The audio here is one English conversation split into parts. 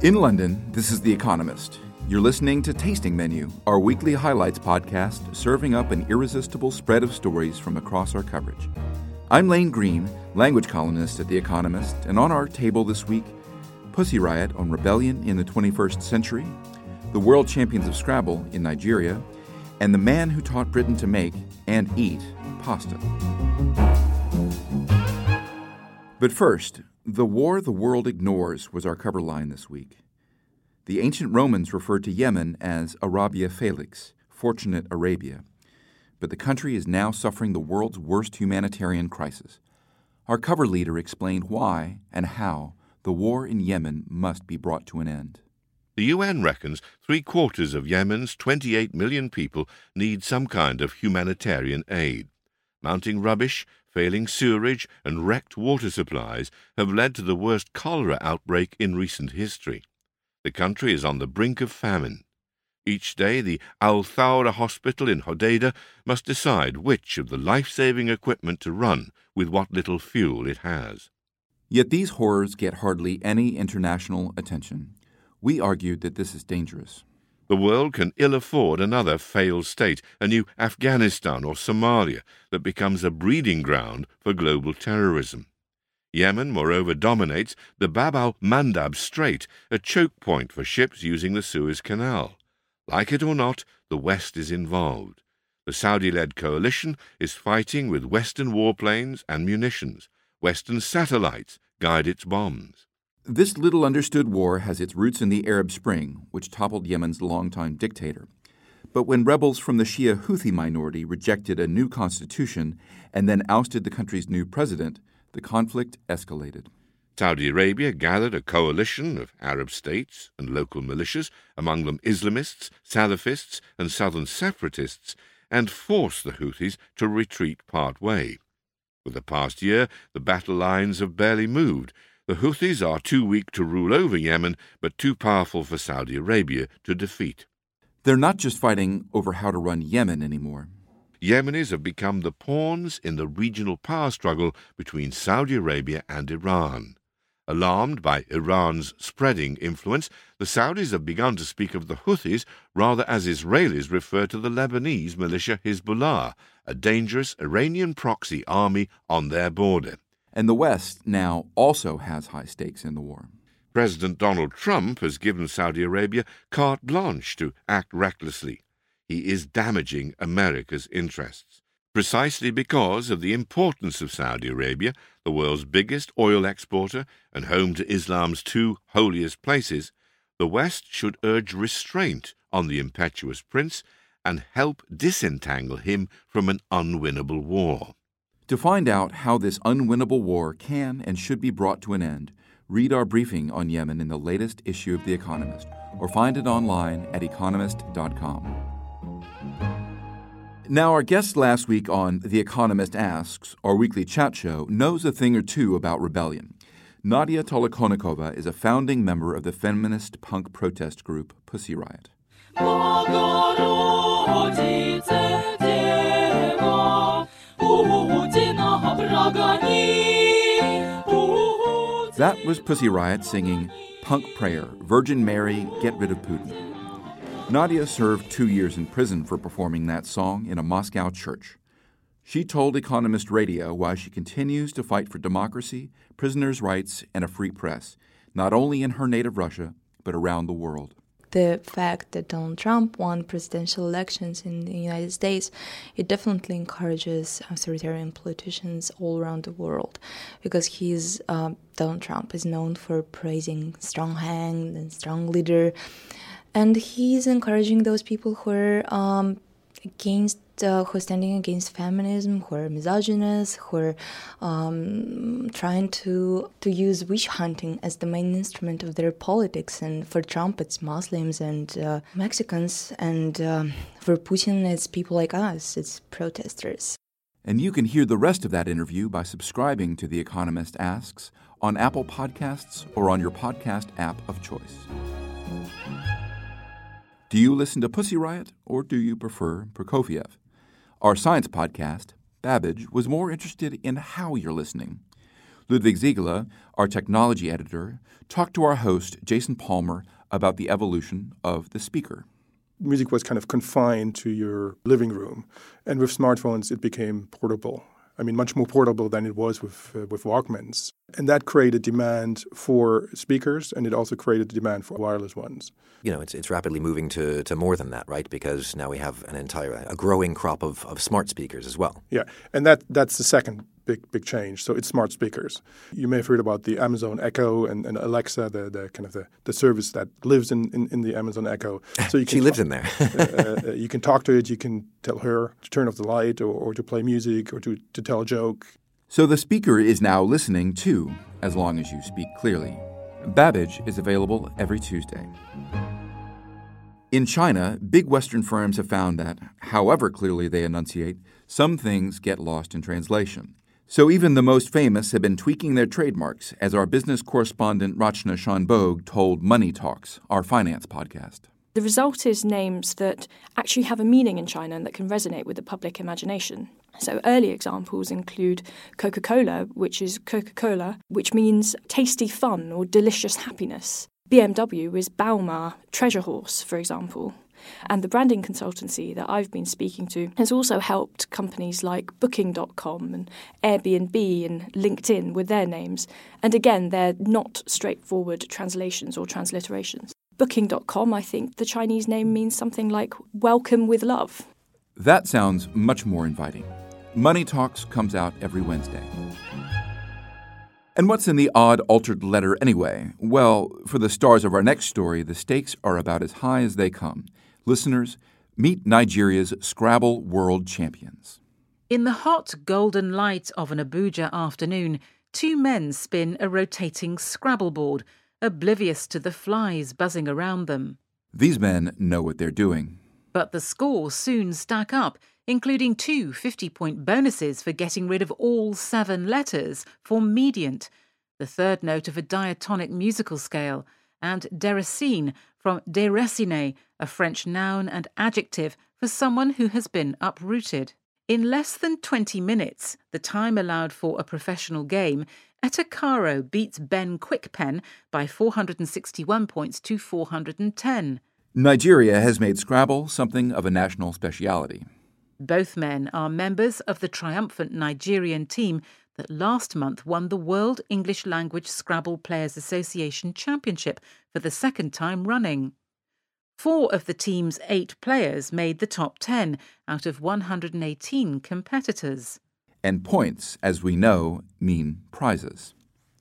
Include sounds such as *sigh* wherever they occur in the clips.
In London, this is The Economist. You're listening to Tasting Menu, our weekly highlights podcast serving up an irresistible spread of stories from across our coverage. I'm Lane Greene, language columnist at The Economist, and on our table this week, Pussy Riot on rebellion in the 21st century, the world champions of Scrabble in Nigeria, and the man who taught Britain to make and eat pasta. But first, the war the world ignores was our cover line this week. The ancient Romans referred to Yemen as Arabia Felix, fortunate Arabia. But the country is now suffering the world's worst humanitarian crisis. Our cover leader explained why and how the war in Yemen must be brought to an end. The UN reckons three quarters of Yemen's 28 million people need some kind of humanitarian aid. Mounting rubbish, failing sewerage, and wrecked water supplies have led to the worst cholera outbreak in recent history. The country is on the brink of famine. Each day, the Al Thawra Hospital in Hodeidah must decide which of the life saving equipment to run with what little fuel it has. Yet these horrors get hardly any international attention. We argued that this is dangerous. The world can ill afford another failed state, a new Afghanistan or Somalia that becomes a breeding ground for global terrorism. Yemen, moreover, dominates the Bab al Mandab Strait, a choke point for ships using the Suez Canal. Like it or not, the West is involved. The Saudi led coalition is fighting with Western warplanes and munitions. Western satellites guide its bombs. This little understood war has its roots in the Arab Spring, which toppled Yemen's longtime dictator. But when rebels from the Shia Houthi minority rejected a new constitution and then ousted the country's new president, the conflict escalated. Saudi Arabia gathered a coalition of Arab states and local militias, among them Islamists, Salafists, and southern separatists, and forced the Houthis to retreat part way. For the past year, the battle lines have barely moved, the Houthis are too weak to rule over Yemen, but too powerful for Saudi Arabia to defeat. They're not just fighting over how to run Yemen anymore. Yemenis have become the pawns in the regional power struggle between Saudi Arabia and Iran. Alarmed by Iran's spreading influence, the Saudis have begun to speak of the Houthis rather as Israelis refer to the Lebanese militia Hezbollah, a dangerous Iranian proxy army on their border and the West now also has high stakes in the war. President Donald Trump has given Saudi Arabia carte blanche to act recklessly. He is damaging America's interests. Precisely because of the importance of Saudi Arabia, the world's biggest oil exporter and home to Islam's two holiest places, the West should urge restraint on the impetuous prince and help disentangle him from an unwinnable war. To find out how this unwinnable war can and should be brought to an end, read our briefing on Yemen in the latest issue of The Economist, or find it online at economist.com. Now, our guest last week on The Economist Asks, our weekly chat show, knows a thing or two about rebellion. Nadia Tolokonnikova is a founding member of the feminist punk protest group Pussy Riot. That was Pussy Riot singing Punk Prayer, Virgin Mary, Get Rid of Putin. Nadia served two years in prison for performing that song in a Moscow church. She told Economist Radio why she continues to fight for democracy, prisoners' rights, and a free press, not only in her native Russia, but around the world the fact that Donald Trump won presidential elections in the United States, it definitely encourages authoritarian politicians all around the world because he's uh, Donald Trump is known for praising strong hand and strong leader, and he's encouraging those people who are um, against uh, who are standing against feminism, who are misogynists, who are um, trying to to use witch hunting as the main instrument of their politics. And for Trump, it's Muslims and uh, Mexicans, and um, for Putin, it's people like us, it's protesters. And you can hear the rest of that interview by subscribing to The Economist Asks on Apple Podcasts or on your podcast app of choice. Do you listen to Pussy Riot or do you prefer Prokofiev? Our science podcast, Babbage, was more interested in how you're listening. Ludwig Siegele, our technology editor, talked to our host, Jason Palmer, about the evolution of the speaker music was kind of confined to your living room. And with smartphones, it became portable. I mean, much more portable than it was with uh, with Walkmans, and that created demand for speakers, and it also created demand for wireless ones. You know, it's it's rapidly moving to, to more than that, right? Because now we have an entire a growing crop of, of smart speakers as well. Yeah, and that that's the second big big change. So it's smart speakers. You may have heard about the Amazon Echo and, and Alexa, the, the kind of the, the service that lives in, in, in the Amazon Echo. So you *laughs* can she lives in there. *laughs* uh, uh, you can talk to it. You can tell her to turn off the light or, or to play music or to, to tell a joke. So the speaker is now listening too, as long as you speak clearly. Babbage is available every Tuesday. In China, big Western firms have found that, however clearly they enunciate, some things get lost in translation. So even the most famous have been tweaking their trademarks, as our business correspondent Rachna Shanbhogue told Money Talks, our finance podcast. The result is names that actually have a meaning in China and that can resonate with the public imagination. So, early examples include Coca Cola, which is Coca Cola, which means tasty fun or delicious happiness. BMW is Baoma, treasure horse, for example. And the branding consultancy that I've been speaking to has also helped companies like Booking.com and Airbnb and LinkedIn with their names. And again, they're not straightforward translations or transliterations. Booking.com, I think the Chinese name means something like welcome with love. That sounds much more inviting. Money Talks comes out every Wednesday. And what's in the odd altered letter anyway? Well, for the stars of our next story, the stakes are about as high as they come. Listeners, meet Nigeria's Scrabble World Champions. In the hot golden light of an Abuja afternoon, two men spin a rotating Scrabble board, oblivious to the flies buzzing around them. These men know what they're doing. But the scores soon stack up, including two 50 point bonuses for getting rid of all seven letters for mediant, the third note of a diatonic musical scale, and deracine from déraciner, a French noun and adjective for someone who has been uprooted. In less than 20 minutes, the time allowed for a professional game, Eta Karo beats Ben Quickpen by 461 points to 410. Nigeria has made Scrabble something of a national speciality. Both men are members of the triumphant Nigerian team that last month won the World English Language Scrabble Players Association Championship for the second time running. Four of the team's eight players made the top 10 out of 118 competitors. And points, as we know, mean prizes.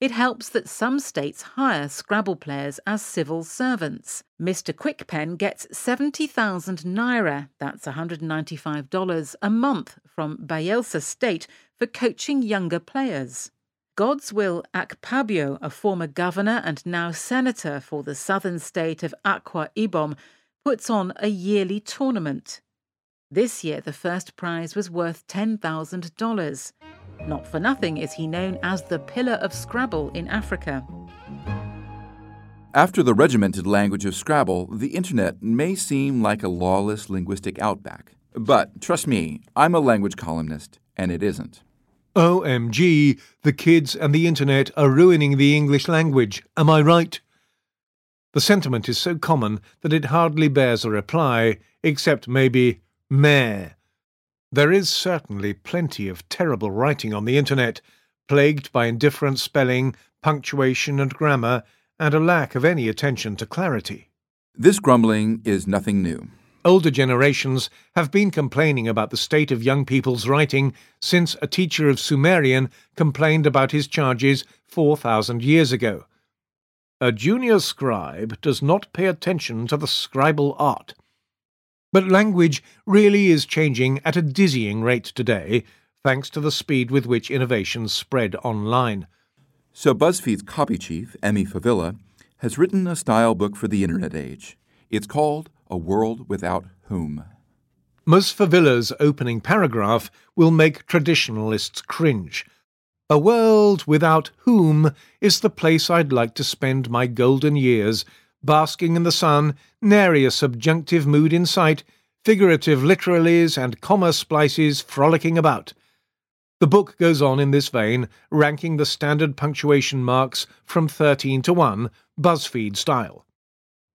It helps that some states hire Scrabble players as civil servants. Mr. Quickpen gets 70,000 naira, that's $195 a month from Bayelsa State for coaching younger players. Godswill Akpabio, a former governor and now senator for the southern state of Akwa Ibom, puts on a yearly tournament. This year, the first prize was worth $10,000. Not for nothing is he known as the pillar of Scrabble in Africa. After the regimented language of Scrabble, the internet may seem like a lawless linguistic outback. But trust me, I'm a language columnist, and it isn't. OMG, the kids and the internet are ruining the English language. Am I right? The sentiment is so common that it hardly bears a reply, except maybe meh. There is certainly plenty of terrible writing on the internet, plagued by indifferent spelling, punctuation, and grammar, and a lack of any attention to clarity. This grumbling is nothing new. Older generations have been complaining about the state of young people's writing since a teacher of Sumerian complained about his charges 4,000 years ago. A junior scribe does not pay attention to the scribal art. But language really is changing at a dizzying rate today, thanks to the speed with which innovations spread online. So BuzzFeed's copy chief, Emmy Favilla, has written a style book for the internet age. It's called A World Without Whom. Ms. Favilla's opening paragraph will make traditionalists cringe. A world without whom is the place I'd like to spend my golden years, basking in the sun, nary a subjunctive mood in sight, figurative literalies and comma splices frolicking about. The book goes on in this vein, ranking the standard punctuation marks from 13 to 1, BuzzFeed style.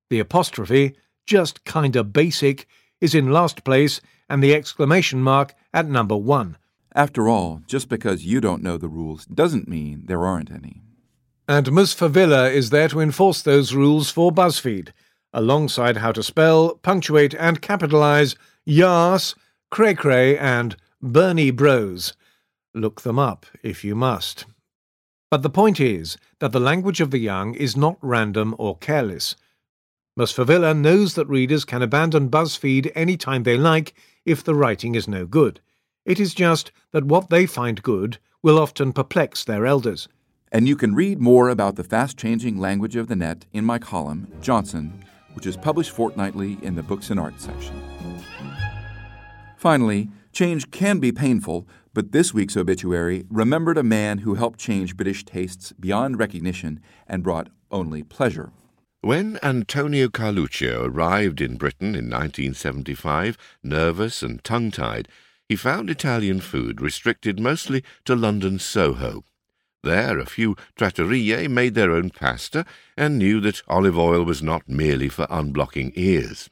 The apostrophe, just kinda basic, is in last place, and the exclamation mark at number 1. After all, just because you don't know the rules doesn't mean there aren't any. And Ms. Favilla is there to enforce those rules for BuzzFeed, alongside how to spell, punctuate, and capitalize Yas, Cray Cray, and Bernie Bros. Look them up if you must. But the point is that the language of the young is not random or careless. Ms. Favilla knows that readers can abandon BuzzFeed any time they like if the writing is no good. It is just that what they find good will often perplex their elders. And you can read more about the fast changing language of the net in my column, Johnson, which is published fortnightly in the Books and Arts section. Finally, change can be painful, but this week's obituary remembered a man who helped change British tastes beyond recognition and brought only pleasure. When Antonio Carluccio arrived in Britain in 1975, nervous and tongue tied, he found Italian food restricted mostly to London Soho. There, a few trattorie made their own pasta and knew that olive oil was not merely for unblocking ears.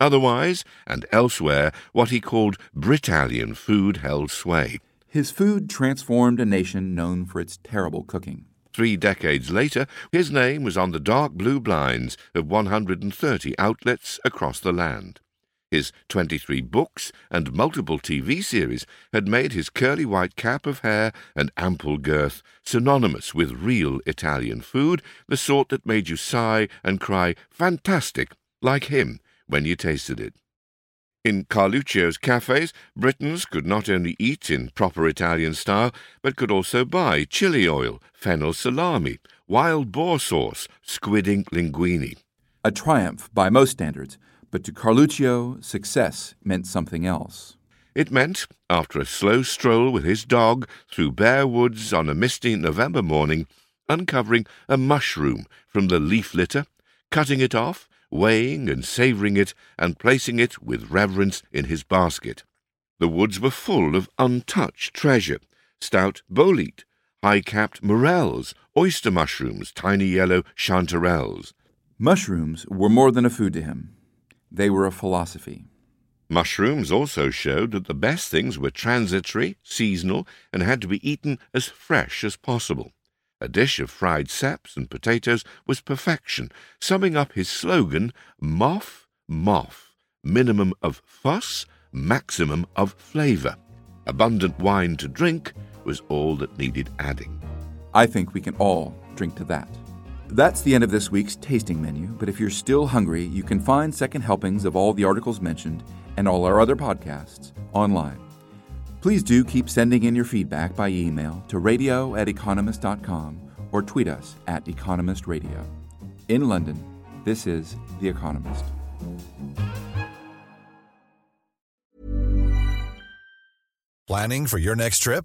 Otherwise, and elsewhere, what he called Britalian food held sway. His food transformed a nation known for its terrible cooking. Three decades later, his name was on the dark blue blinds of 130 outlets across the land. His 23 books and multiple TV series had made his curly white cap of hair and ample girth synonymous with real Italian food, the sort that made you sigh and cry, fantastic, like him, when you tasted it. In Carluccio's cafes, Britons could not only eat in proper Italian style, but could also buy chili oil, fennel salami, wild boar sauce, squid ink linguine. A triumph by most standards, but to Carluccio, success meant something else. It meant, after a slow stroll with his dog through bare woods on a misty November morning, uncovering a mushroom from the leaf litter, cutting it off, weighing and savouring it, and placing it with reverence in his basket. The woods were full of untouched treasure stout bolete, high capped morels, oyster mushrooms, tiny yellow chanterelles. Mushrooms were more than a food to him, they were a philosophy. Mushrooms also showed that the best things were transitory, seasonal, and had to be eaten as fresh as possible. A dish of fried ceps and potatoes was perfection, summing up his slogan, Moff, Moff, minimum of fuss, maximum of flavour. Abundant wine to drink was all that needed adding. I think we can all drink to that. That's the end of this week's tasting menu, but if you're still hungry, you can find second helpings of all the articles mentioned and all our other podcasts online. Please do keep sending in your feedback by email to radio at economist.com or tweet us at Economist Radio. In London, this is The Economist. Planning for your next trip?